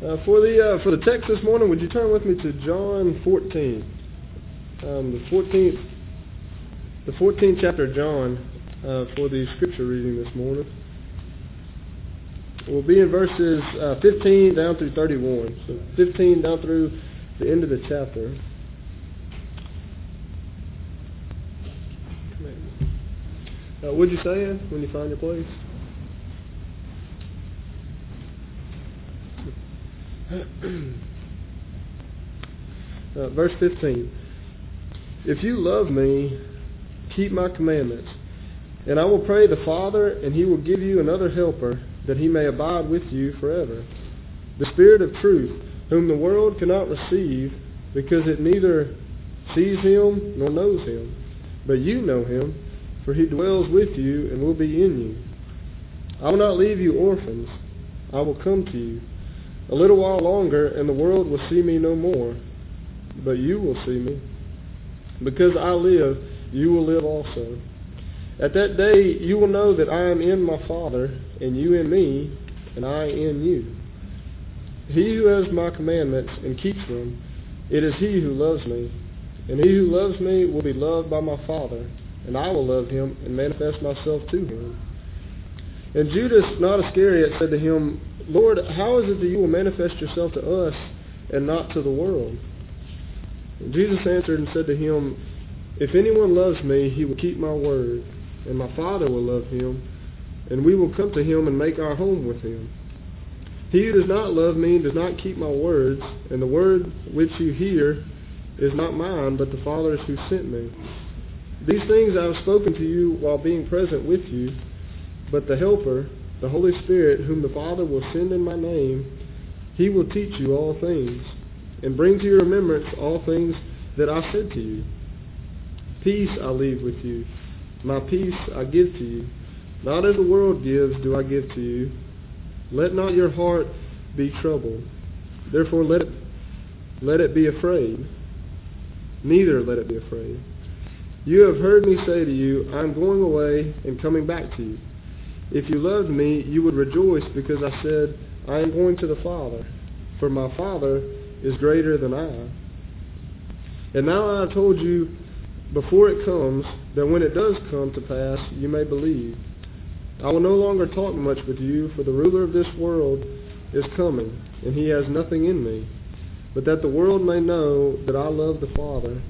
Uh, for the uh, for the text this morning, would you turn with me to John 14, um, the 14th, the 14th chapter of John uh, for the scripture reading this morning. We'll be in verses uh, 15 down through 31. So 15 down through the end of the chapter. Uh, what'd you say when you find your place? uh, verse 15. If you love me, keep my commandments. And I will pray the Father, and he will give you another helper, that he may abide with you forever. The Spirit of truth, whom the world cannot receive, because it neither sees him nor knows him. But you know him, for he dwells with you and will be in you. I will not leave you orphans. I will come to you. A little while longer, and the world will see me no more. But you will see me. Because I live, you will live also. At that day you will know that I am in my Father, and you in me, and I in you. He who has my commandments and keeps them, it is he who loves me. And he who loves me will be loved by my Father, and I will love him and manifest myself to him. And Judas, not Iscariot, said to him, Lord, how is it that you will manifest yourself to us and not to the world? Jesus answered and said to him, If anyone loves me, he will keep my word, and my Father will love him, and we will come to him and make our home with him. He who does not love me does not keep my words, and the word which you hear is not mine, but the Father's who sent me. These things I have spoken to you while being present with you, but the Helper, the Holy Spirit, whom the Father will send in my name, he will teach you all things, and bring to your remembrance all things that I said to you. Peace I leave with you. My peace I give to you. Not as the world gives do I give to you. Let not your heart be troubled. Therefore let it, let it be afraid. Neither let it be afraid. You have heard me say to you, I am going away and coming back to you. If you loved me, you would rejoice because I said, I am going to the Father, for my Father is greater than I. And now I have told you before it comes, that when it does come to pass, you may believe. I will no longer talk much with you, for the ruler of this world is coming, and he has nothing in me, but that the world may know that I love the Father.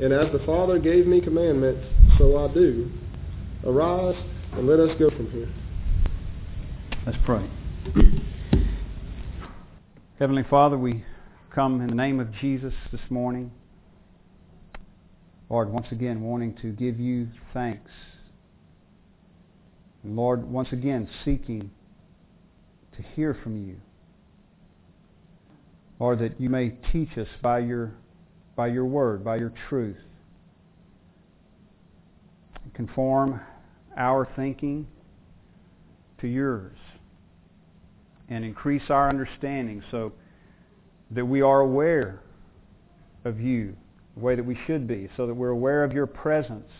And as the Father gave me commandment, so I do. Arise, and let us go from here. Let's pray. Heavenly Father, we come in the name of Jesus this morning. Lord, once again, wanting to give you thanks. And Lord, once again, seeking to hear from you. Lord, that you may teach us by your, by your word, by your truth. Conform our thinking to yours and increase our understanding so that we are aware of you the way that we should be, so that we're aware of your presence.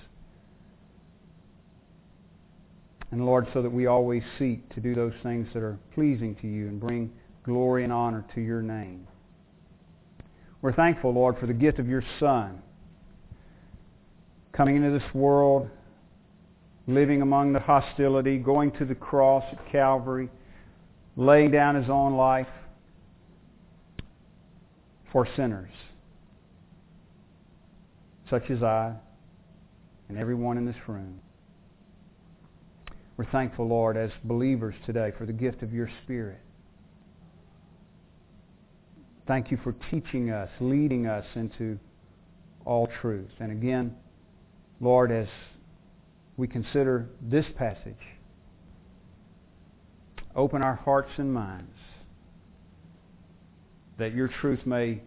And Lord, so that we always seek to do those things that are pleasing to you and bring glory and honor to your name. We're thankful, Lord, for the gift of your Son coming into this world, living among the hostility, going to the cross at Calvary, laying down his own life for sinners such as I and everyone in this room. We're thankful, Lord, as believers today for the gift of your Spirit. Thank you for teaching us, leading us into all truth. And again, Lord, as we consider this passage, open our hearts and minds that your truth may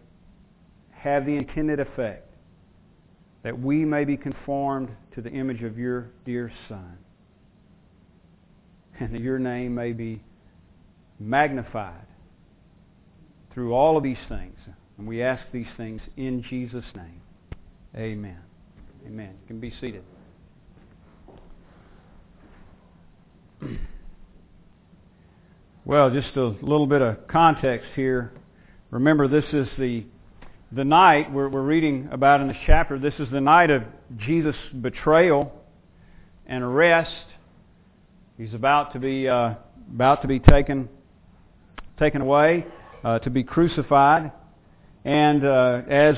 have the intended effect that we may be conformed to the image of your dear Son, and that your name may be magnified through all of these things. And we ask these things in Jesus' name. Amen. Amen. You can be seated. Well, just a little bit of context here. Remember, this is the the night we're, we're reading about in this chapter. This is the night of Jesus' betrayal and arrest. He's about to be uh, about to be taken taken away uh, to be crucified, and uh, as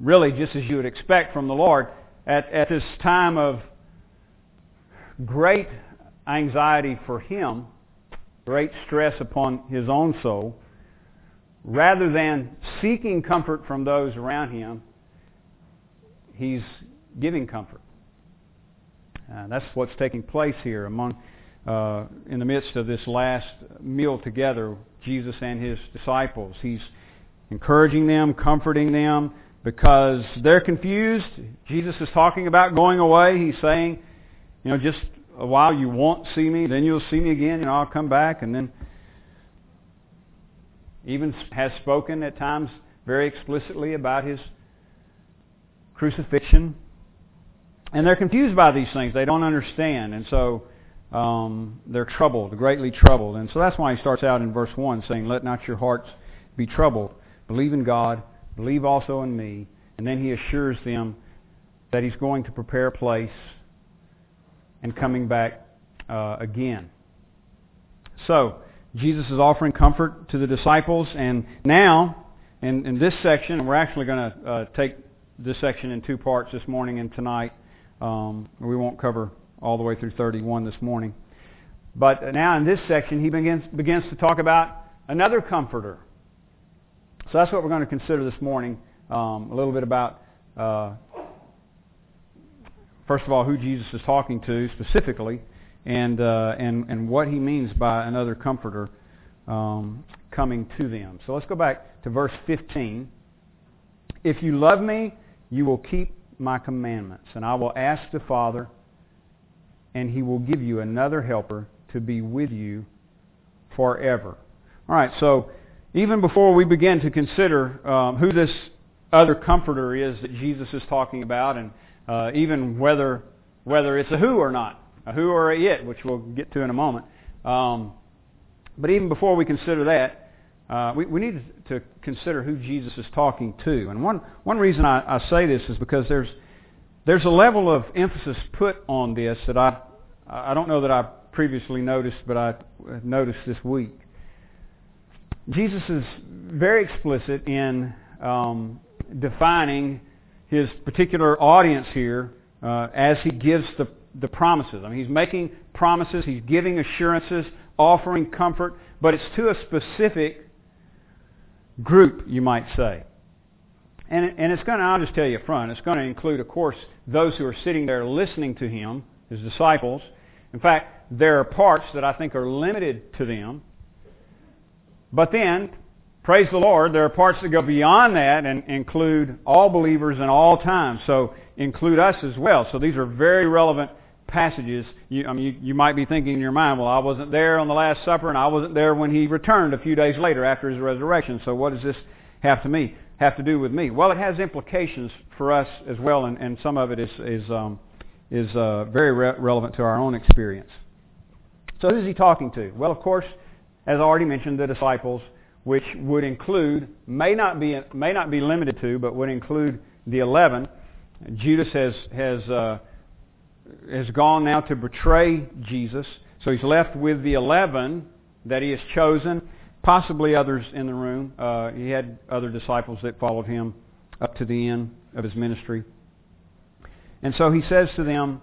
really just as you would expect from the Lord at at this time of great anxiety for him great stress upon his own soul, rather than seeking comfort from those around him, he's giving comfort. Uh, that's what's taking place here among, uh, in the midst of this last meal together, Jesus and his disciples. He's encouraging them, comforting them, because they're confused. Jesus is talking about going away. He's saying, you know, just a while you won't see me, then you'll see me again, and I'll come back, and then even has spoken at times very explicitly about his crucifixion. And they're confused by these things. They don't understand. And so um, they're troubled, greatly troubled. And so that's why he starts out in verse 1 saying, Let not your hearts be troubled. Believe in God. Believe also in me. And then he assures them that he's going to prepare a place and coming back uh, again. So, Jesus is offering comfort to the disciples, and now, in, in this section, we're actually going to uh, take this section in two parts this morning and tonight. Um, we won't cover all the way through 31 this morning. But now in this section, he begins, begins to talk about another comforter. So that's what we're going to consider this morning. Um, a little bit about uh, first of all, who Jesus is talking to specifically, and uh, and and what he means by another comforter um, coming to them. So let's go back to verse 15. If you love me, you will keep my commandments, and I will ask the Father, and he will give you another helper to be with you forever. All right, so even before we begin to consider um, who this other comforter is that Jesus is talking about, and uh, even whether whether it's a who or not, a who or a it, which we'll get to in a moment. Um, but even before we consider that, uh, we, we need to consider who Jesus is talking to. And one one reason I, I say this is because there's there's a level of emphasis put on this that I I don't know that I previously noticed, but I noticed this week. Jesus is very explicit in um, defining his particular audience here uh, as he gives the, the promises. I mean, he's making promises, he's giving assurances, offering comfort, but it's to a specific group, you might say. And, and it's going to, I'll just tell you up front, it's going to include, of course, those who are sitting there listening to him, his disciples. In fact, there are parts that I think are limited to them. But then, praise the Lord, there are parts that go beyond that and include all believers in all times. So include us as well. So these are very relevant passages. You, I mean, you, you might be thinking in your mind, well, I wasn't there on the Last Supper and I wasn't there when he returned a few days later after his resurrection. So what does this have to me have to do with me? Well, it has implications for us as well, and, and some of it is is um, is uh, very re- relevant to our own experience. So who's he talking to? Well, of course, as I already mentioned, the disciples which would include, may not be, may not be limited to, but would include the 11. Judas has, has, uh, has gone now to betray Jesus. So he's left with the 11 that he has chosen, possibly others in the room. Uh, he had other disciples that followed him up to the end of his ministry. And so he says to them,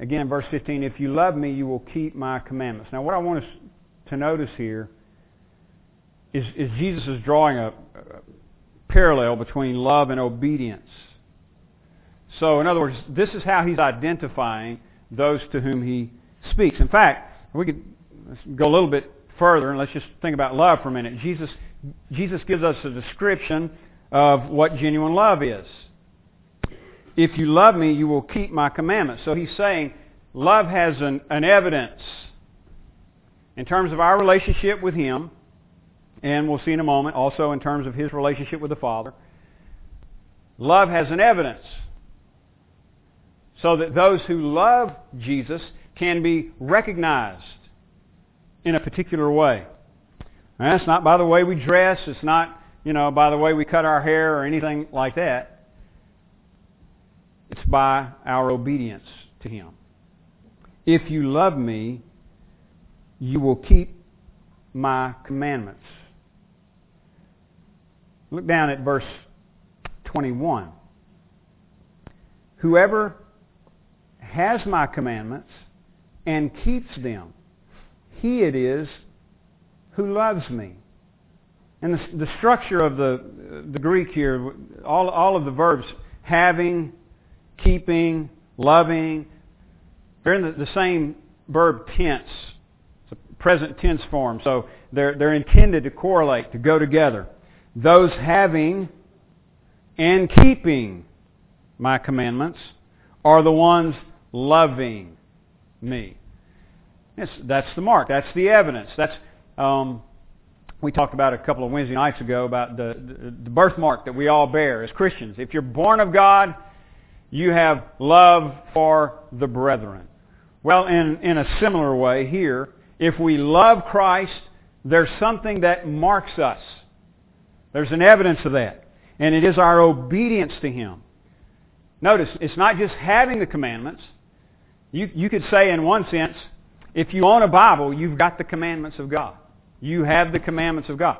again, verse 15, If you love me, you will keep my commandments. Now, what I want us to notice here is, is Jesus is drawing a, a parallel between love and obedience. So, in other words, this is how he's identifying those to whom he speaks. In fact, we could go a little bit further and let's just think about love for a minute. Jesus, Jesus gives us a description of what genuine love is. If you love me, you will keep my commandments. So he's saying love has an, an evidence in terms of our relationship with him and we'll see in a moment also in terms of his relationship with the Father. Love has an evidence so that those who love Jesus can be recognized in a particular way. And that's not by the way we dress. It's not, you know, by the way we cut our hair or anything like that. It's by our obedience to Him. If you love me, you will keep my commandments. Look down at verse 21. Whoever has my commandments and keeps them, he it is who loves me. And the, the structure of the, the Greek here, all, all of the verbs, having, keeping, loving, they're in the, the same verb tense. It's a present tense form. So they're, they're intended to correlate, to go together. Those having and keeping my commandments are the ones loving me. Yes, that's the mark. That's the evidence. That's um, we talked about a couple of Wednesday nights ago about the, the, the birthmark that we all bear as Christians. If you're born of God, you have love for the brethren. Well, in, in a similar way here, if we love Christ, there's something that marks us. There's an evidence of that. And it is our obedience to Him. Notice, it's not just having the commandments. You, you could say in one sense, if you own a Bible, you've got the commandments of God. You have the commandments of God.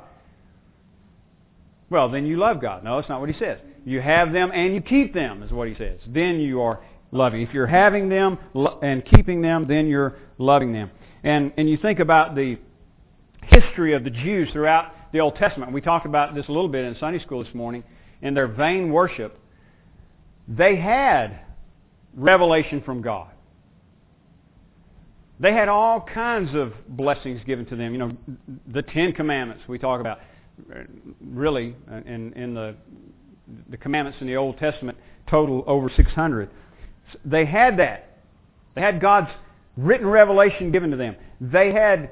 Well, then you love God. No, that's not what he says. You have them and you keep them, is what he says. Then you are loving. If you're having them and keeping them, then you're loving them. And, and you think about the history of the Jews throughout the Old Testament. We talked about this a little bit in Sunday school this morning. In their vain worship, they had revelation from God. They had all kinds of blessings given to them. You know, the Ten Commandments we talk about, really, in, in the, the commandments in the Old Testament total over 600. They had that. They had God's written revelation given to them. They had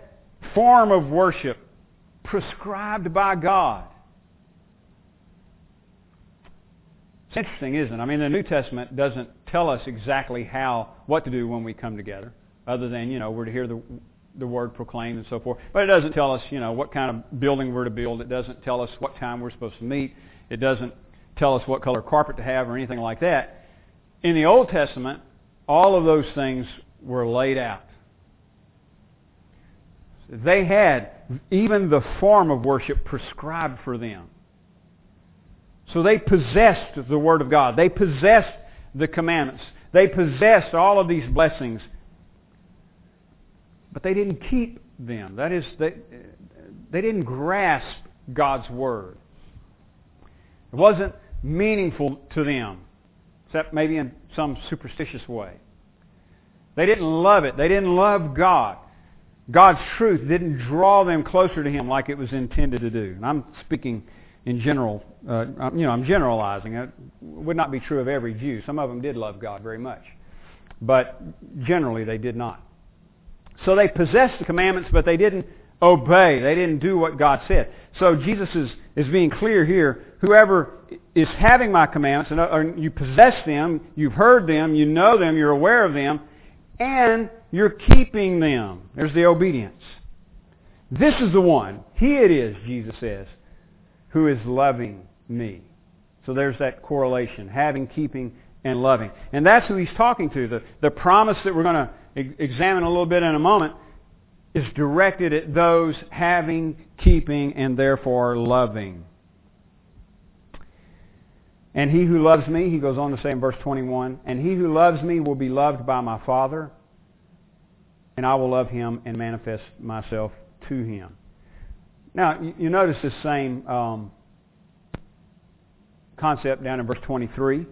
form of worship prescribed by God. It's interesting, isn't it? I mean, the New Testament doesn't tell us exactly how, what to do when we come together other than, you know, we're to hear the, the word proclaimed and so forth. But it doesn't tell us, you know, what kind of building we're to build. It doesn't tell us what time we're supposed to meet. It doesn't tell us what color carpet to have or anything like that. In the Old Testament, all of those things were laid out. They had even the form of worship prescribed for them. So they possessed the Word of God. They possessed the commandments. They possessed all of these blessings but they didn't keep them. That is, they, they didn't grasp God's Word. It wasn't meaningful to them, except maybe in some superstitious way. They didn't love it. They didn't love God. God's truth didn't draw them closer to Him like it was intended to do. And I'm speaking in general, uh, you know, I'm generalizing. It would not be true of every Jew. Some of them did love God very much. But generally they did not. So they possessed the commandments, but they didn't obey. They didn't do what God said. So Jesus is, is being clear here. Whoever is having my commandments, and or you possess them, you've heard them, you know them, you're aware of them, and you're keeping them. There's the obedience. This is the one, he it is, Jesus says, who is loving me. So there's that correlation, having, keeping, and loving. And that's who he's talking to. The, the promise that we're going to examine a little bit in a moment, is directed at those having, keeping, and therefore loving. And he who loves me, he goes on to say in verse 21, and he who loves me will be loved by my Father, and I will love him and manifest myself to him. Now, you notice this same um, concept down in verse 23.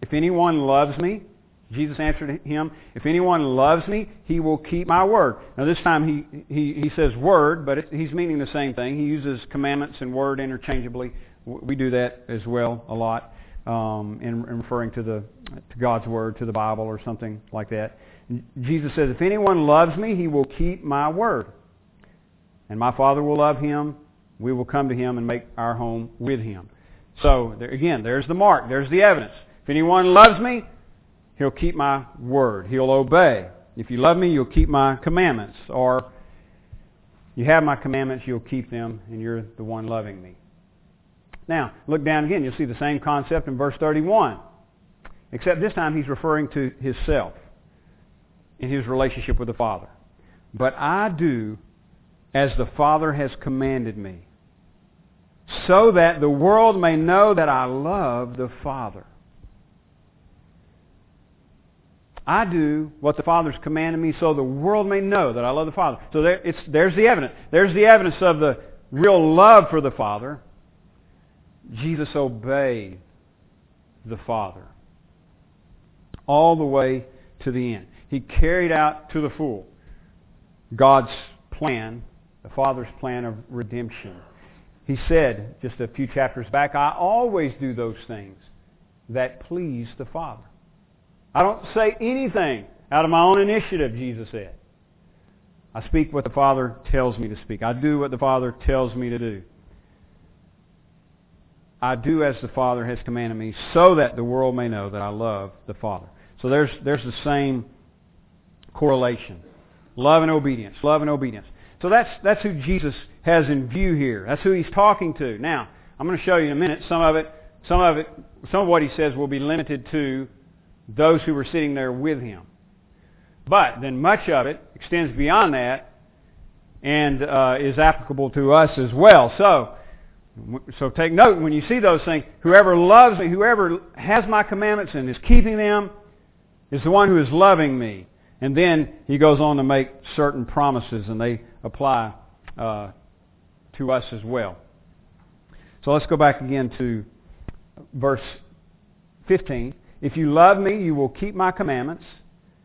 If anyone loves me, Jesus answered him, If anyone loves me, he will keep my word. Now this time he, he, he says word, but it, he's meaning the same thing. He uses commandments and word interchangeably. We do that as well a lot um, in, in referring to, the, to God's word, to the Bible or something like that. Jesus says, If anyone loves me, he will keep my word. And my Father will love him. We will come to him and make our home with him. So there, again, there's the mark. There's the evidence. If anyone loves me, He'll keep my word. He'll obey. If you love me, you'll keep my commandments. Or You have my commandments, you'll keep them, and you're the one loving me. Now, look down again. You'll see the same concept in verse 31. Except this time he's referring to himself in his relationship with the Father. But I do as the Father has commanded me, so that the world may know that I love the Father. I do what the Father's commanded me so the world may know that I love the Father. So there, there's the evidence. There's the evidence of the real love for the Father. Jesus obeyed the Father all the way to the end. He carried out to the full God's plan, the Father's plan of redemption. He said just a few chapters back, I always do those things that please the Father. I don't say anything out of my own initiative, Jesus said. I speak what the Father tells me to speak. I do what the Father tells me to do. I do as the Father has commanded me so that the world may know that I love the Father. So there's, there's the same correlation. Love and obedience. Love and obedience. So that's, that's who Jesus has in view here. That's who he's talking to. Now, I'm going to show you in a minute some of it. Some of it, some of what he says will be limited to those who were sitting there with him. But then much of it extends beyond that and uh, is applicable to us as well. So, so take note when you see those things. Whoever loves me, whoever has my commandments and is keeping them, is the one who is loving me. And then he goes on to make certain promises, and they apply uh, to us as well. So let's go back again to verse 15. If you love me, you will keep my commandments,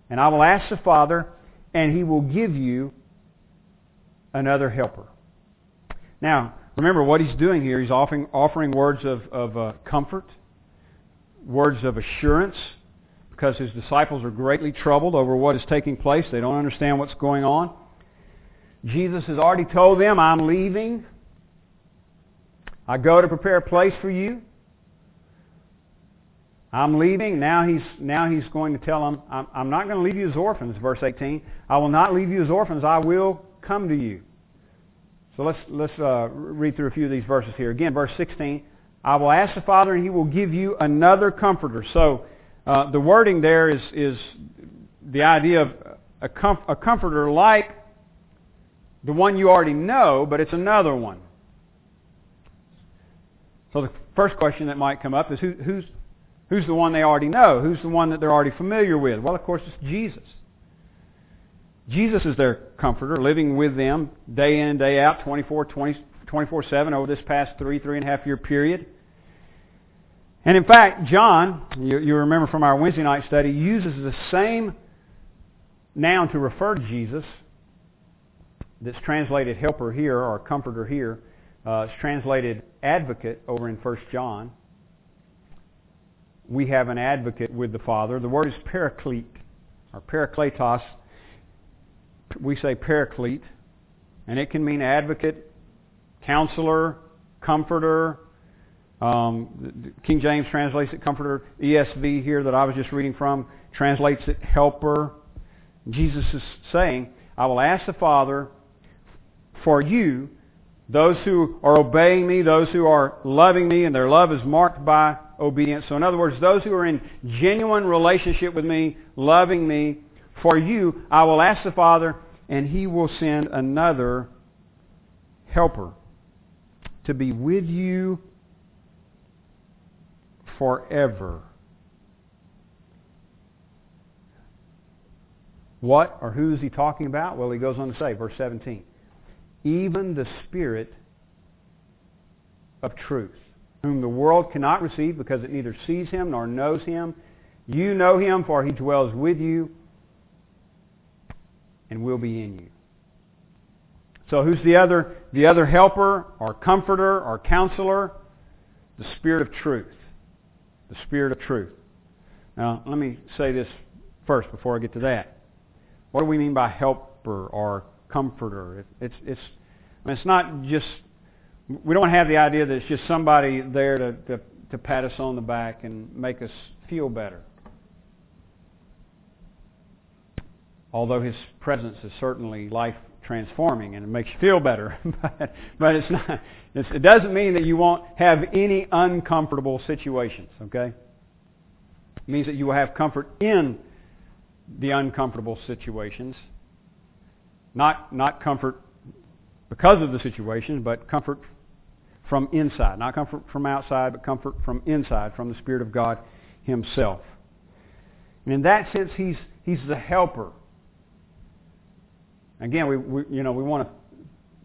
and I will ask the Father, and he will give you another helper. Now, remember what he's doing here. He's offering, offering words of, of uh, comfort, words of assurance, because his disciples are greatly troubled over what is taking place. They don't understand what's going on. Jesus has already told them, I'm leaving. I go to prepare a place for you. I'm leaving. Now he's, now he's going to tell them, I'm, I'm not going to leave you as orphans, verse 18. I will not leave you as orphans. I will come to you. So let's, let's uh, read through a few of these verses here. Again, verse 16. I will ask the Father and he will give you another comforter. So uh, the wording there is, is the idea of a, comf- a comforter like the one you already know, but it's another one. So the first question that might come up is who, who's, Who's the one they already know? Who's the one that they're already familiar with? Well, of course, it's Jesus. Jesus is their comforter, living with them day in and day out, 24, 20, 24-7 over this past three, three and a half year period. And in fact, John, you, you remember from our Wednesday night study, uses the same noun to refer to Jesus that's translated helper here or comforter here. Uh, it's translated advocate over in 1 John we have an advocate with the Father. The word is paraclete, or parakletos. We say paraclete, and it can mean advocate, counselor, comforter. Um, King James translates it comforter. ESV here that I was just reading from translates it helper. Jesus is saying, I will ask the Father for you, those who are obeying me, those who are loving me, and their love is marked by obedience. So in other words, those who are in genuine relationship with me, loving me, for you, I will ask the Father, and he will send another helper to be with you forever. What or who is he talking about? Well, he goes on to say, verse 17, even the Spirit of truth whom the world cannot receive because it neither sees him nor knows him. You know him, for he dwells with you and we'll be in you. So who's the other, the other helper or comforter or counselor? The Spirit of truth. The Spirit of truth. Now, let me say this first before I get to that. What do we mean by helper or comforter? It's, it's, it's not just we don't have the idea that it's just somebody there to, to, to pat us on the back and make us feel better. Although his presence is certainly life transforming and it makes you feel better. but, but it's not, it's, it doesn't mean that you won't have any uncomfortable situations, okay? It means that you will have comfort in the uncomfortable situations. Not, not comfort because of the situation, but comfort from inside. Not comfort from outside, but comfort from inside, from the Spirit of God Himself. And in that sense, He's, he's the helper. Again, we, we, you know, we want to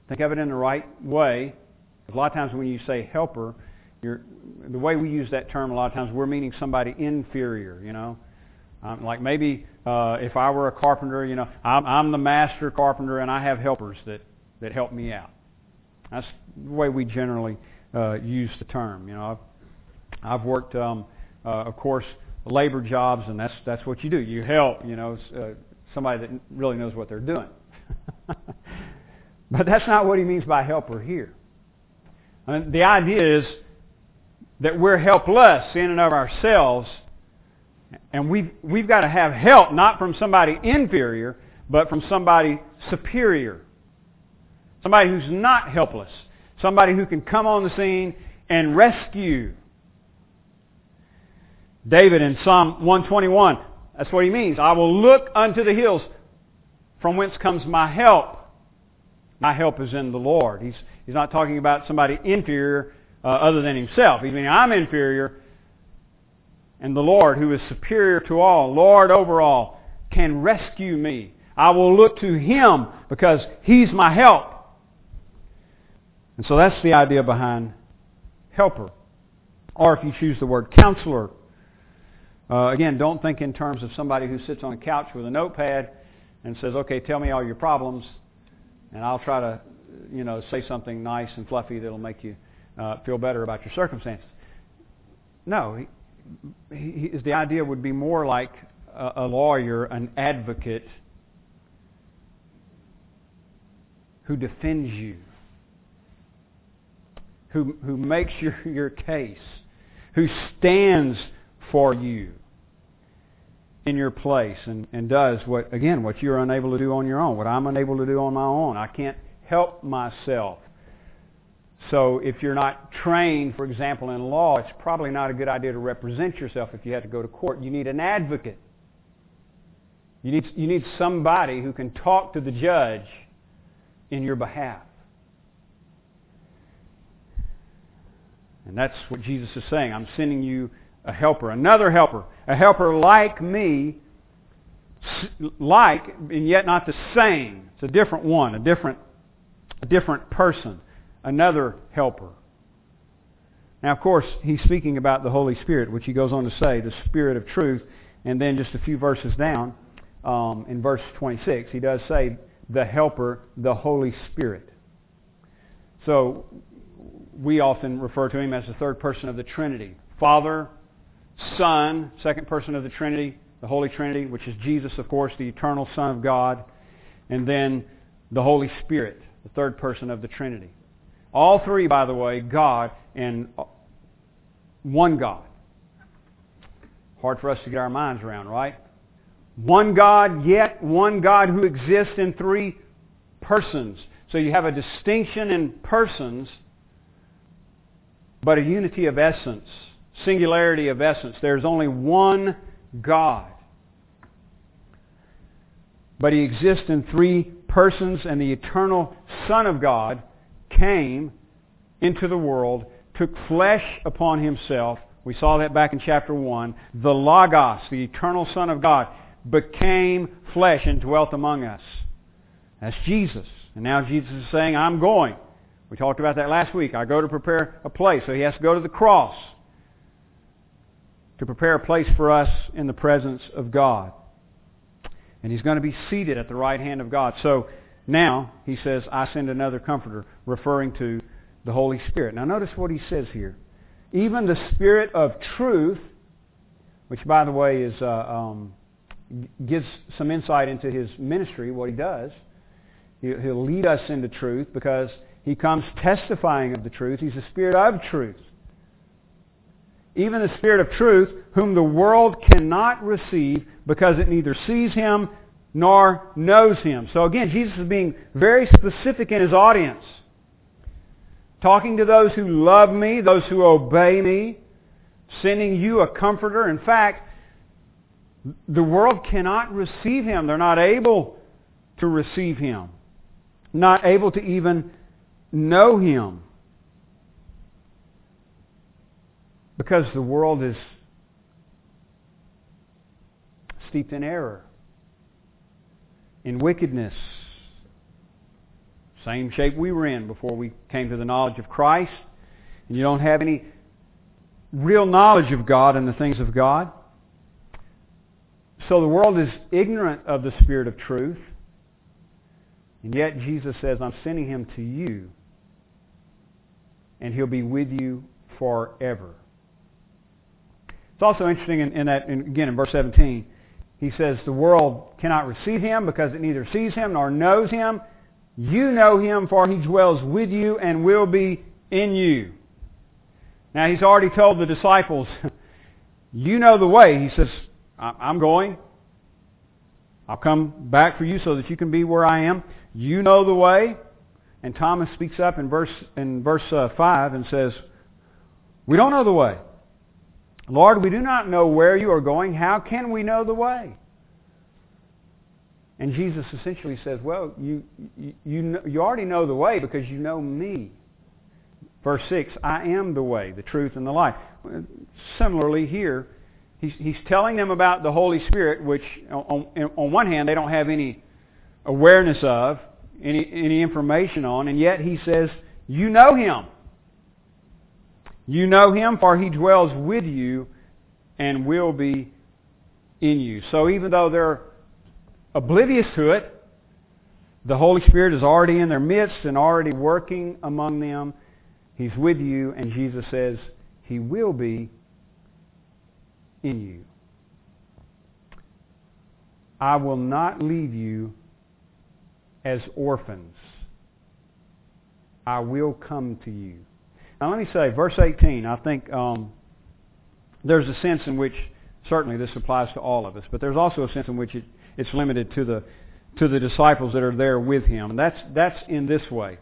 think of it in the right way. A lot of times when you say helper, you're, the way we use that term a lot of times, we're meaning somebody inferior, you know. Um, like maybe uh, if I were a carpenter, you know, I'm, I'm the master carpenter and I have helpers that, that help me out. That's the way we generally uh, use the term. You know, I've, I've worked, um, uh, of course, labor jobs, and that's that's what you do. You help, you know, uh, somebody that really knows what they're doing. but that's not what he means by helper here. I mean, the idea is that we're helpless in and of ourselves, and we've, we've got to have help not from somebody inferior, but from somebody superior. Somebody who's not helpless. Somebody who can come on the scene and rescue. David in Psalm 121, that's what he means. I will look unto the hills from whence comes my help. My help is in the Lord. He's, he's not talking about somebody inferior uh, other than himself. He's meaning I'm inferior and the Lord who is superior to all, Lord over all, can rescue me. I will look to Him because He's my help. And so that's the idea behind helper. Or if you choose the word counselor, uh, again, don't think in terms of somebody who sits on a couch with a notepad and says, okay, tell me all your problems, and I'll try to, you know, say something nice and fluffy that'll make you uh, feel better about your circumstances. No, he, he, the idea would be more like a, a lawyer, an advocate who defends you, who, who makes your, your case, who stands for you in your place and, and does what, again, what you're unable to do on your own, what I'm unable to do on my own. I can't help myself. So if you're not trained, for example, in law, it's probably not a good idea to represent yourself if you have to go to court. You need an advocate. You need, you need somebody who can talk to the judge in your behalf. And that's what Jesus is saying. I'm sending you a helper, another helper, a helper like me, like and yet not the same. It's a different one, a different, a different person, another helper. Now, of course, he's speaking about the Holy Spirit, which he goes on to say, the Spirit of truth. And then just a few verses down, um, in verse 26, he does say, the helper, the Holy Spirit. So we often refer to him as the third person of the Trinity. Father, Son, second person of the Trinity, the Holy Trinity, which is Jesus, of course, the eternal Son of God, and then the Holy Spirit, the third person of the Trinity. All three, by the way, God and one God. Hard for us to get our minds around, right? One God, yet one God who exists in three persons. So you have a distinction in persons, but a unity of essence singularity of essence. There's only one God. But he exists in three persons, and the eternal Son of God came into the world, took flesh upon himself. We saw that back in chapter 1. The Logos, the eternal Son of God, became flesh and dwelt among us. That's Jesus. And now Jesus is saying, I'm going. We talked about that last week. I go to prepare a place. So he has to go to the cross to prepare a place for us in the presence of God. And he's going to be seated at the right hand of God. So now he says, I send another comforter, referring to the Holy Spirit. Now notice what he says here. Even the Spirit of truth, which by the way is uh, um, gives some insight into his ministry, what he does. He'll lead us into truth because he comes testifying of the truth. He's the Spirit of truth even the Spirit of truth, whom the world cannot receive because it neither sees him nor knows him. So again, Jesus is being very specific in his audience. Talking to those who love me, those who obey me, sending you a comforter. In fact, the world cannot receive him. They're not able to receive him. Not able to even know him. Because the world is steeped in error, in wickedness. Same shape we were in before we came to the knowledge of Christ. And you don't have any real knowledge of God and the things of God. So the world is ignorant of the Spirit of truth. And yet Jesus says, I'm sending him to you. And he'll be with you forever. It's also interesting in, in that, in, again, in verse 17, he says, the world cannot receive him because it neither sees him nor knows him. You know him for he dwells with you and will be in you. Now he's already told the disciples, you know the way. He says, I'm going. I'll come back for you so that you can be where I am. You know the way. And Thomas speaks up in verse, in verse uh, 5 and says, we don't know the way. Lord, we do not know where you are going. How can we know the way? And Jesus essentially says, well, you, you, you, you already know the way because you know me. Verse 6, I am the way, the truth, and the life. Similarly here, he's, he's telling them about the Holy Spirit, which on, on one hand they don't have any awareness of, any, any information on, and yet he says, you know him. You know him, for he dwells with you and will be in you. So even though they're oblivious to it, the Holy Spirit is already in their midst and already working among them. He's with you, and Jesus says he will be in you. I will not leave you as orphans. I will come to you. Now let me say, verse 18, I think um, there's a sense in which, certainly this applies to all of us, but there's also a sense in which it, it's limited to the, to the disciples that are there with him. And that's, that's in this way.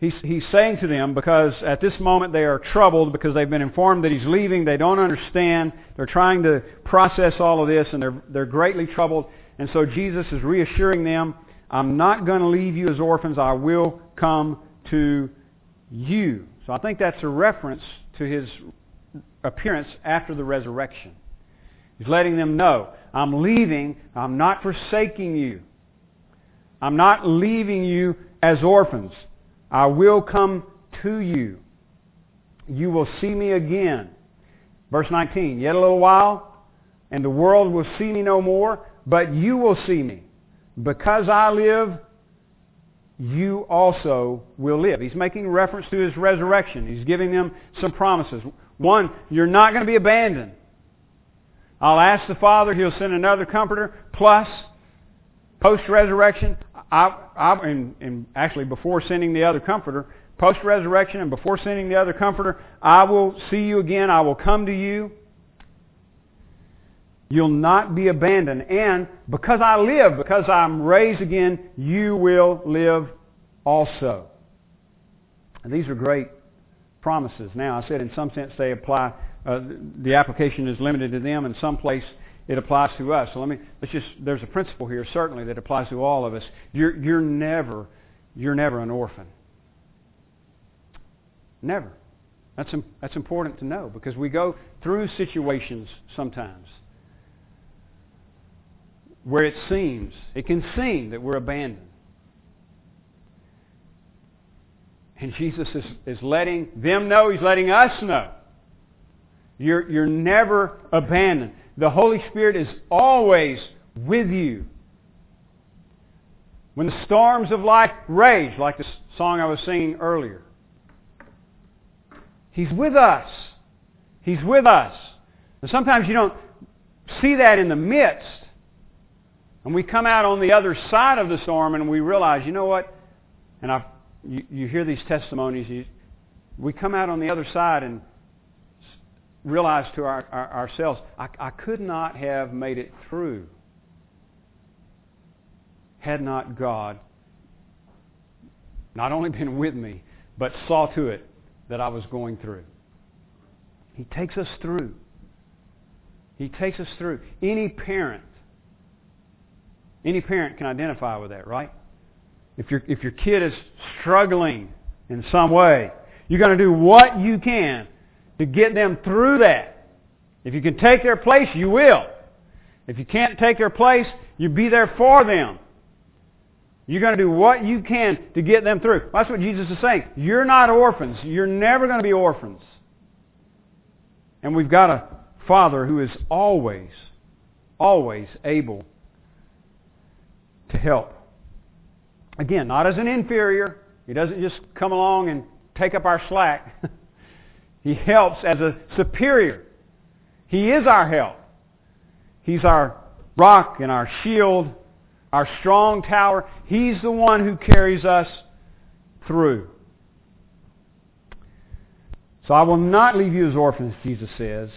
He's, he's saying to them, because at this moment they are troubled because they've been informed that he's leaving. They don't understand. They're trying to process all of this, and they're, they're greatly troubled. And so Jesus is reassuring them, I'm not going to leave you as orphans. I will come to you. So I think that's a reference to his appearance after the resurrection. He's letting them know, I'm leaving, I'm not forsaking you. I'm not leaving you as orphans. I will come to you. You will see me again. Verse 19, yet a little while, and the world will see me no more, but you will see me. Because I live, you also will live. He's making reference to his resurrection. He's giving them some promises. One, you're not going to be abandoned. I'll ask the Father, He'll send another comforter, plus, post-resurrection, I, I, and, and actually before sending the other comforter, post-resurrection and before sending the other comforter, I will see you again. I will come to you. You'll not be abandoned. And because I live, because I'm raised again, you will live also. And these are great promises. Now, I said in some sense they apply, uh, the application is limited to them. In some place it applies to us. So let me, let's just, there's a principle here certainly that applies to all of us. You're, you're never, you're never an orphan. Never. That's, that's important to know because we go through situations sometimes where it seems, it can seem that we're abandoned. And Jesus is, is letting them know, He's letting us know. You're, you're never abandoned. The Holy Spirit is always with you. When the storms of life rage, like the song I was singing earlier, He's with us. He's with us. And sometimes you don't see that in the midst and we come out on the other side of the storm and we realize, you know what? And i you, you hear these testimonies. You, we come out on the other side and realize to our, our, ourselves, I, I could not have made it through had not God not only been with me, but saw to it that I was going through. He takes us through. He takes us through. Any parent, any parent can identify with that, right? If your, if your kid is struggling in some way, you're going to do what you can to get them through that. If you can take their place, you will. If you can't take their place, you be there for them. You're going to do what you can to get them through. That's what Jesus is saying. You're not orphans. You're never going to be orphans. And we've got a Father who is always, always able to help. Again, not as an inferior. He doesn't just come along and take up our slack. he helps as a superior. He is our help. He's our rock and our shield, our strong tower. He's the one who carries us through. So I will not leave you as orphans, Jesus says.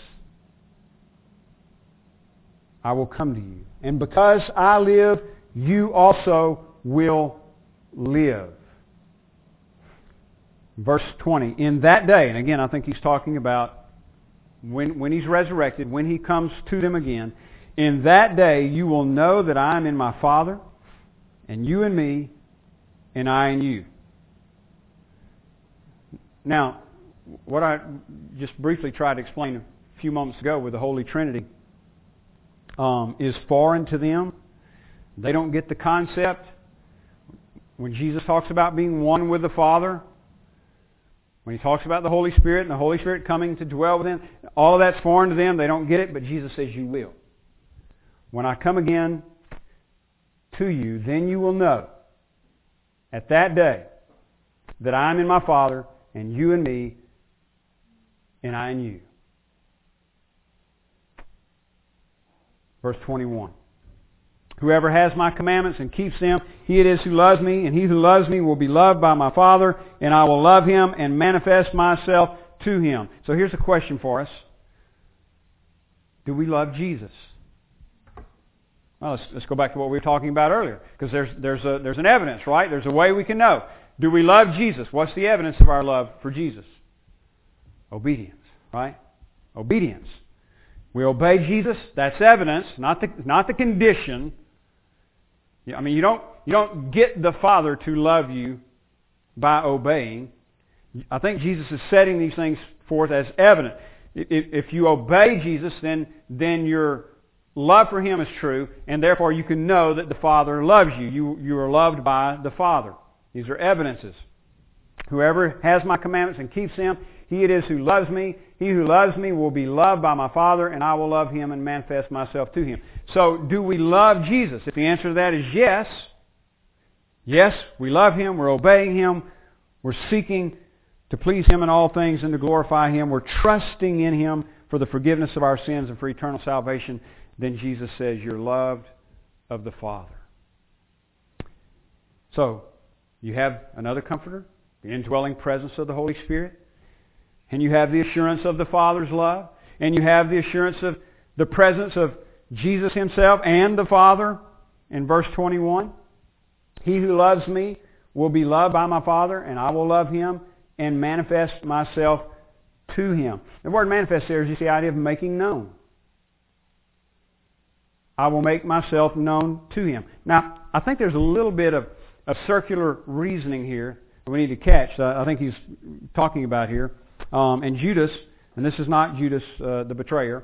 I will come to you. And because I live, you also will live. Verse 20. In that day, and again, I think he's talking about when, when he's resurrected, when he comes to them again, in that day you will know that I am in my Father, and you in me, and I in you. Now, what I just briefly tried to explain a few moments ago with the Holy Trinity um, is foreign to them. They don't get the concept. When Jesus talks about being one with the Father, when he talks about the Holy Spirit and the Holy Spirit coming to dwell within, all of that's foreign to them. They don't get it, but Jesus says you will. When I come again to you, then you will know at that day that I am in my Father, and you in me, and I in you. Verse 21. Whoever has my commandments and keeps them, he it is who loves me, and he who loves me will be loved by my Father, and I will love him and manifest myself to him. So here's a question for us. Do we love Jesus? Well, let's, let's go back to what we were talking about earlier, because there's, there's, a, there's an evidence, right? There's a way we can know. Do we love Jesus? What's the evidence of our love for Jesus? Obedience, right? Obedience. We obey Jesus. That's evidence, not the, not the condition. I mean, you don't, you don't get the Father to love you by obeying. I think Jesus is setting these things forth as evident. If you obey Jesus, then, then your love for Him is true, and therefore you can know that the Father loves you. You, you are loved by the Father. These are evidences. Whoever has my commandments and keeps them, he it is who loves me. He who loves me will be loved by my Father, and I will love him and manifest myself to him. So, do we love Jesus? If the answer to that is yes, yes, we love him, we're obeying him, we're seeking to please him in all things and to glorify him, we're trusting in him for the forgiveness of our sins and for eternal salvation, then Jesus says, You're loved of the Father. So, you have another comforter, the indwelling presence of the Holy Spirit, and you have the assurance of the Father's love, and you have the assurance of the presence of Jesus himself and the Father in verse 21. He who loves me will be loved by my Father, and I will love him and manifest myself to him. The word manifest there is just the idea of making known. I will make myself known to him. Now, I think there's a little bit of, of circular reasoning here that we need to catch. I think he's talking about here. Um, and Judas, and this is not Judas uh, the betrayer,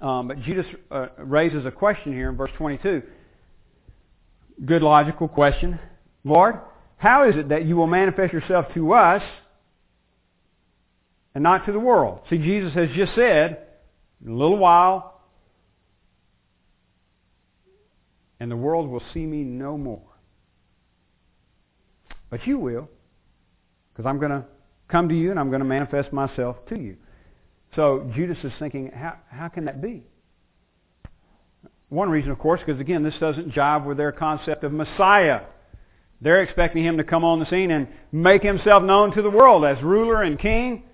um, but Judas uh, raises a question here in verse 22. Good logical question. Lord, how is it that you will manifest yourself to us and not to the world? See, Jesus has just said, in a little while, and the world will see me no more. But you will, because I'm going to come to you and I'm going to manifest myself to you. So Judas is thinking, how, how can that be? One reason, of course, because again, this doesn't jive with their concept of Messiah. They're expecting him to come on the scene and make himself known to the world as ruler and king.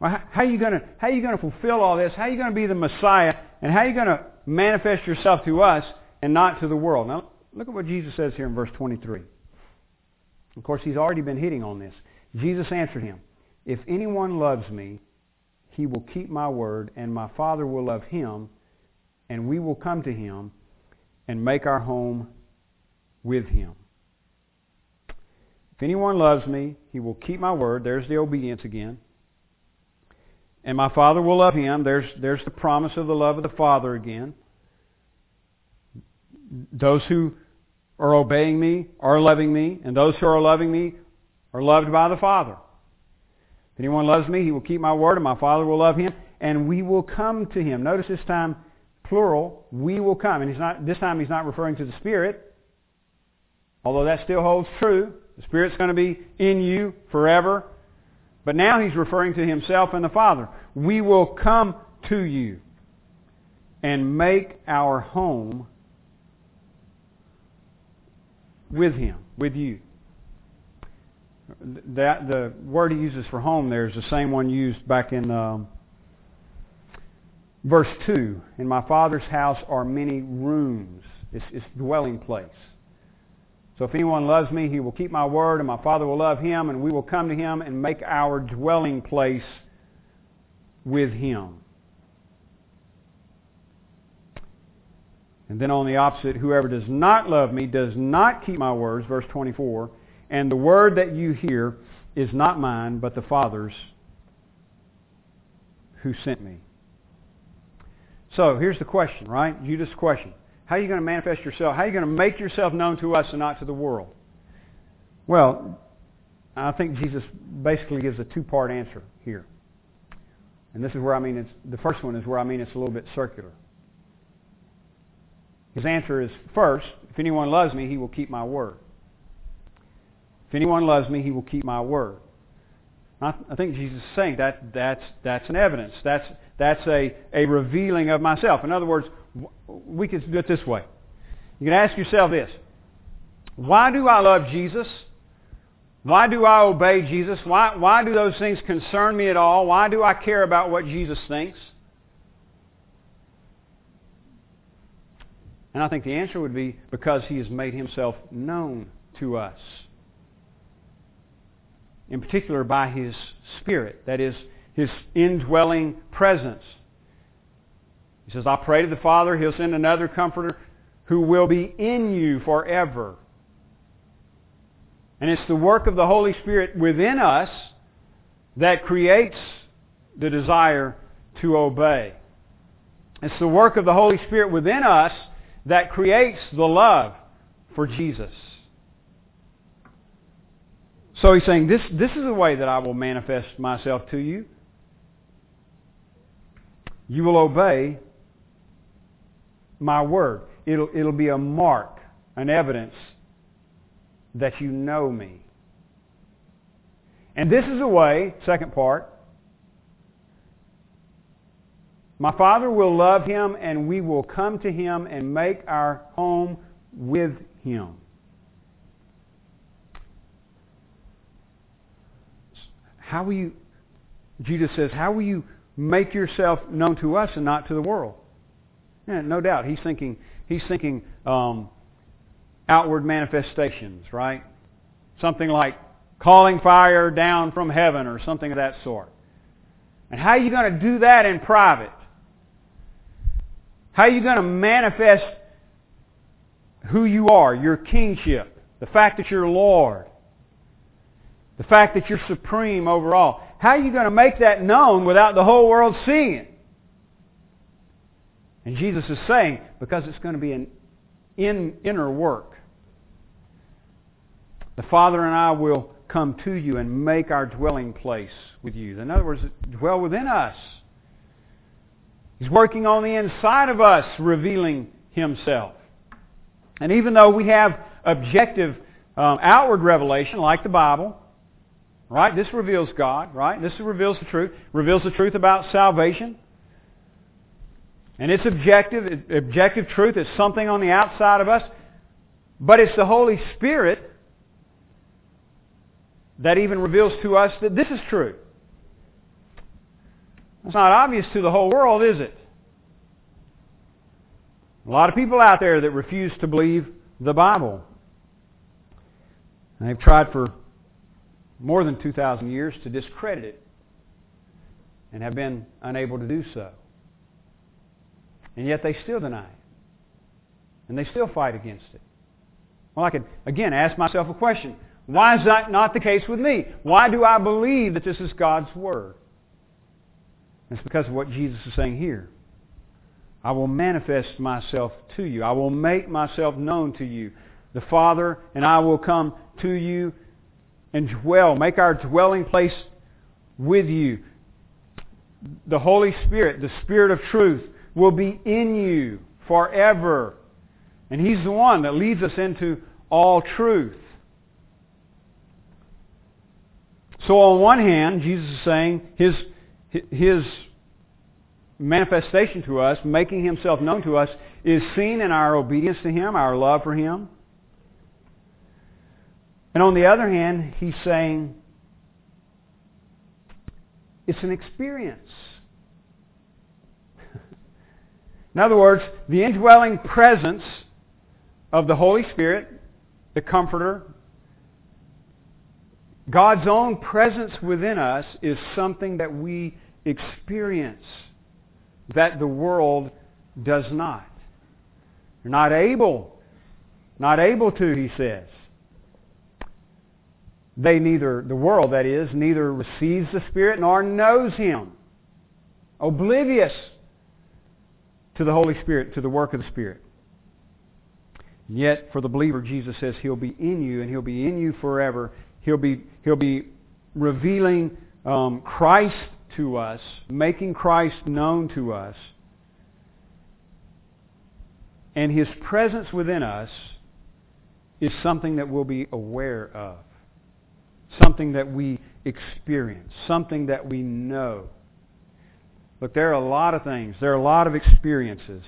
How are you going to how are you going to fulfill all this? How are you going to be the Messiah? And how are you going to manifest yourself to us and not to the world. Now, look at what Jesus says here in verse 23. Of course, he's already been hitting on this. Jesus answered him, If anyone loves me, he will keep my word, and my Father will love him, and we will come to him and make our home with him. If anyone loves me, he will keep my word. There's the obedience again. And my Father will love him. There's, there's the promise of the love of the Father again. Those who are obeying me are loving me, and those who are loving me are loved by the Father. If anyone loves me, he will keep my word, and my Father will love him, and we will come to him. Notice this time, plural, we will come. And he's not, this time he's not referring to the Spirit, although that still holds true. The Spirit's going to be in you forever. But now he's referring to himself and the Father. We will come to you and make our home with him, with you. That the word he uses for home there is the same one used back in um, verse two. In my father's house are many rooms. It's, it's dwelling place. So if anyone loves me, he will keep my word, and my Father will love him, and we will come to him and make our dwelling place with him. And then on the opposite, whoever does not love me does not keep my words, verse 24, and the word that you hear is not mine, but the Father's who sent me. So here's the question, right? Judas' question. How are you going to manifest yourself? How are you going to make yourself known to us and not to the world? Well, I think Jesus basically gives a two-part answer here. And this is where I mean it's, the first one is where I mean it's a little bit circular. His answer is first, if anyone loves me, he will keep my word. If anyone loves me, he will keep my word. I, think Jesus is saying that that's, that's an evidence. That's, that's a, a revealing of myself. In other words, we could do it this way. You can ask yourself this. Why do I love Jesus? Why do I obey Jesus? Why, why do those things concern me at all? Why do I care about what Jesus thinks? And I think the answer would be because he has made himself known to us. In particular by his Spirit, that is, his indwelling presence. He says, I pray to the Father, He'll send another comforter who will be in you forever. And it's the work of the Holy Spirit within us that creates the desire to obey. It's the work of the Holy Spirit within us that creates the love for Jesus. So he's saying, this, this is the way that I will manifest myself to you. You will obey my word. It'll, it'll be a mark, an evidence that you know me. And this is a way, second part, my Father will love him and we will come to him and make our home with him. How will you, Jesus says, how will you make yourself known to us and not to the world? Yeah, no doubt. He's thinking, he's thinking um, outward manifestations, right? Something like calling fire down from heaven or something of that sort. And how are you going to do that in private? How are you going to manifest who you are, your kingship, the fact that you're Lord, the fact that you're supreme over all? How are you going to make that known without the whole world seeing it? And Jesus is saying, because it's going to be an in, inner work. The Father and I will come to you and make our dwelling place with you. In other words, dwell within us. He's working on the inside of us, revealing Himself. And even though we have objective um, outward revelation, like the Bible, right? This reveals God, right? This reveals the truth. Reveals the truth about salvation. And it's objective. Objective truth is something on the outside of us. But it's the Holy Spirit that even reveals to us that this is true. It's not obvious to the whole world, is it? A lot of people out there that refuse to believe the Bible. And they've tried for more than 2,000 years to discredit it and have been unable to do so. And yet they still deny it. And they still fight against it. Well, I could, again, ask myself a question. Why is that not the case with me? Why do I believe that this is God's Word? It's because of what Jesus is saying here. I will manifest myself to you. I will make myself known to you. The Father and I will come to you and dwell, make our dwelling place with you. The Holy Spirit, the Spirit of truth, will be in you forever. And He's the one that leads us into all truth. So on one hand, Jesus is saying His, His manifestation to us, making Himself known to us, is seen in our obedience to Him, our love for Him. And on the other hand, He's saying it's an experience. in other words, the indwelling presence of the Holy Spirit, the Comforter, God's own presence within us is something that we experience that the world does not. You're not able, not able to, he says. They neither, the world that is, neither receives the Spirit nor knows Him. Oblivious to the Holy Spirit, to the work of the Spirit. Yet for the believer, Jesus says He'll be in you and He'll be in you forever. He'll be, he'll be revealing um, Christ to us, making Christ known to us. And His presence within us is something that we'll be aware of, something that we experience, something that we know. Look, there are a lot of things, there are a lot of experiences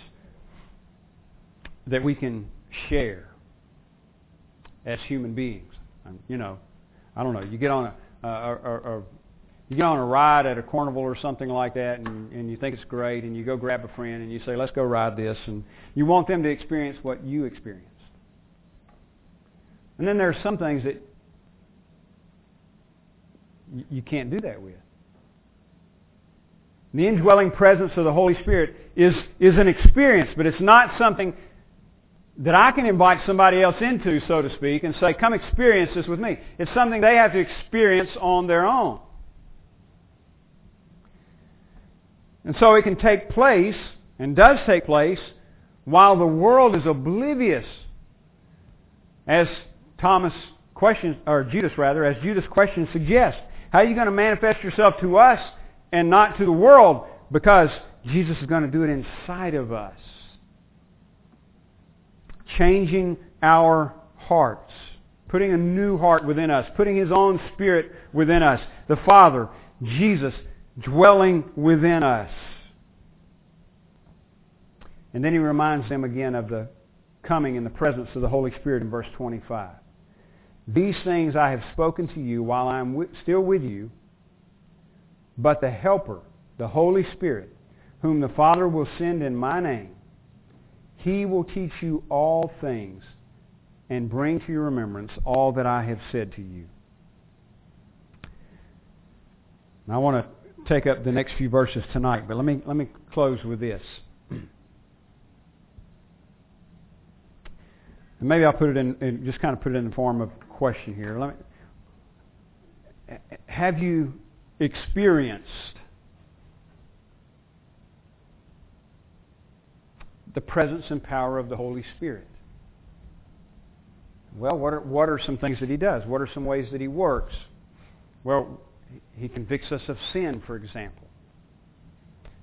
that we can share as human beings. Um, you know, I don't know. You get on a, a, a, a you get on a ride at a carnival or something like that, and, and you think it's great, and you go grab a friend and you say, "Let's go ride this," and you want them to experience what you experienced. And then there are some things that you, you can't do that with. The indwelling presence of the Holy Spirit is, is an experience, but it's not something that I can invite somebody else into, so to speak, and say, come experience this with me. It's something they have to experience on their own. And so it can take place, and does take place, while the world is oblivious. As Thomas questions, or Judas rather, as Judas' question suggests. How are you going to manifest yourself to us and not to the world? Because Jesus is going to do it inside of us changing our hearts, putting a new heart within us, putting His own Spirit within us. The Father, Jesus, dwelling within us. And then He reminds them again of the coming in the presence of the Holy Spirit in verse 25. These things I have spoken to you while I am still with you, but the Helper, the Holy Spirit, whom the Father will send in my name, he will teach you all things and bring to your remembrance all that I have said to you. Now, I want to take up the next few verses tonight, but let me, let me close with this. And maybe I'll put it in, just kind of put it in the form of a question here. Let me, have you experienced the presence and power of the Holy Spirit. Well, what are, what are some things that he does? What are some ways that he works? Well, he convicts us of sin, for example.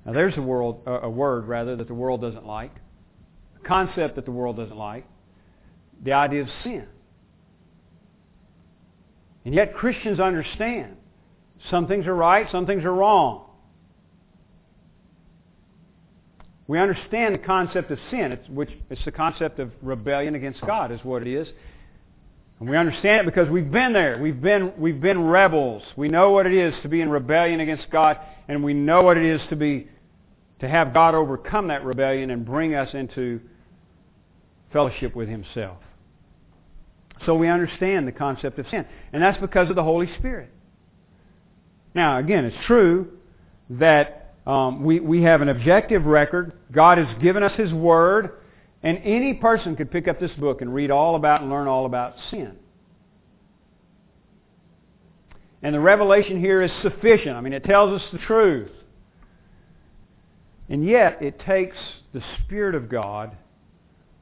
Now, there's a, world, a word, rather, that the world doesn't like, a concept that the world doesn't like, the idea of sin. And yet Christians understand some things are right, some things are wrong. We understand the concept of sin, which it's the concept of rebellion against God, is what it is. And we understand it because we've been there. We've been, we've been rebels. We know what it is to be in rebellion against God, and we know what it is to be to have God overcome that rebellion and bring us into fellowship with himself. So we understand the concept of sin. And that's because of the Holy Spirit. Now, again, it's true that um, we, we have an objective record. God has given us His Word. And any person could pick up this book and read all about and learn all about sin. And the revelation here is sufficient. I mean, it tells us the truth. And yet, it takes the Spirit of God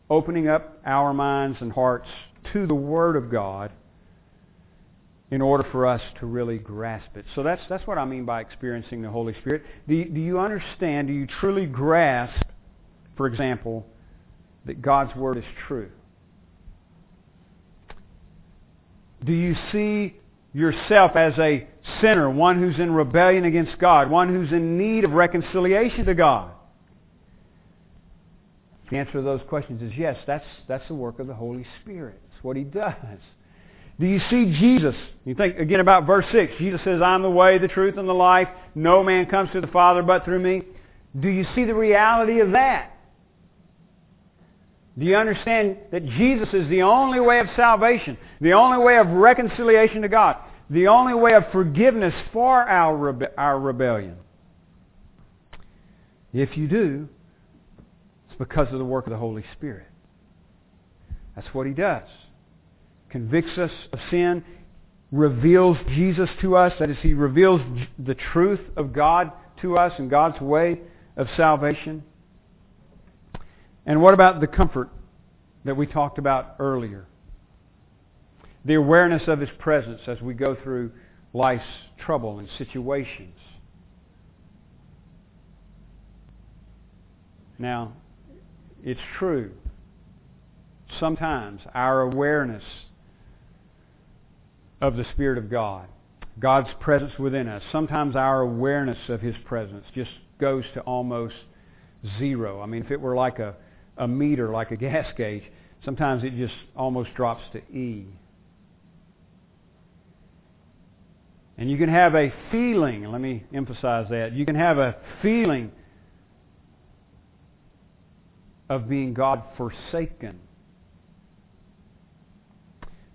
opening up our minds and hearts to the Word of God in order for us to really grasp it. So that's, that's what I mean by experiencing the Holy Spirit. Do you, do you understand, do you truly grasp, for example, that God's Word is true? Do you see yourself as a sinner, one who's in rebellion against God, one who's in need of reconciliation to God? The answer to those questions is yes, that's, that's the work of the Holy Spirit. It's what He does. Do you see Jesus? You think again about verse 6. Jesus says, I'm the way, the truth, and the life. No man comes to the Father but through me. Do you see the reality of that? Do you understand that Jesus is the only way of salvation, the only way of reconciliation to God, the only way of forgiveness for our, rebe- our rebellion? If you do, it's because of the work of the Holy Spirit. That's what He does. Convicts us of sin, reveals Jesus to us, that is, He reveals the truth of God to us and God's way of salvation. And what about the comfort that we talked about earlier? The awareness of His presence as we go through life's trouble and situations. Now, it's true. Sometimes our awareness of the Spirit of God, God's presence within us, sometimes our awareness of His presence just goes to almost zero. I mean, if it were like a, a meter, like a gas gauge, sometimes it just almost drops to E. And you can have a feeling, let me emphasize that, you can have a feeling of being God forsaken.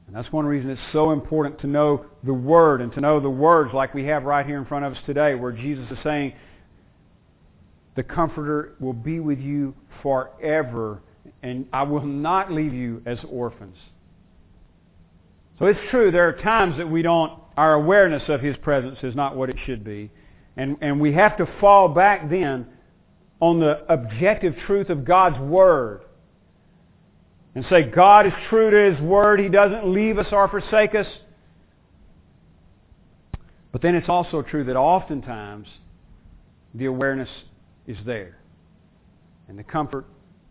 And that's one reason it's so important to know the Word and to know the words like we have right here in front of us today where Jesus is saying, the Comforter will be with you forever and I will not leave you as orphans. So it's true, there are times that we don't, our awareness of His presence is not what it should be. And, and we have to fall back then on the objective truth of God's Word and say God is true to His Word. He doesn't leave us or forsake us. But then it's also true that oftentimes the awareness is there. And the comfort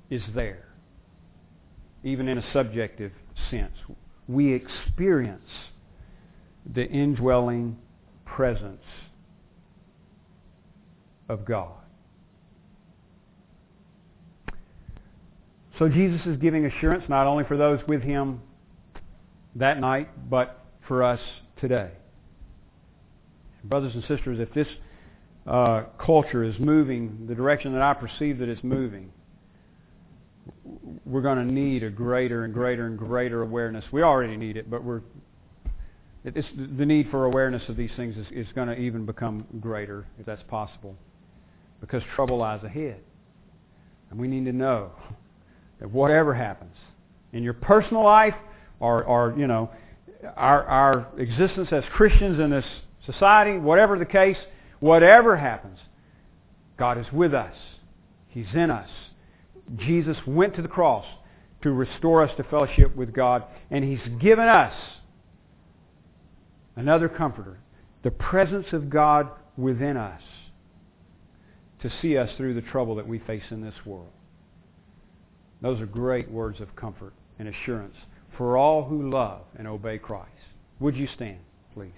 is there. Even in a subjective sense. We experience the indwelling presence of God. So Jesus is giving assurance not only for those with him that night, but for us today. Brothers and sisters, if this uh, culture is moving the direction that I perceive that it's moving, we're going to need a greater and greater and greater awareness. We already need it, but we're it's, the need for awareness of these things is, is going to even become greater, if that's possible, because trouble lies ahead. And we need to know that whatever happens in your personal life or, or you know, our, our existence as Christians in this society, whatever the case, whatever happens, God is with us. He's in us. Jesus went to the cross to restore us to fellowship with God, and He's given us another comforter, the presence of God within us to see us through the trouble that we face in this world. Those are great words of comfort and assurance for all who love and obey Christ. Would you stand, please?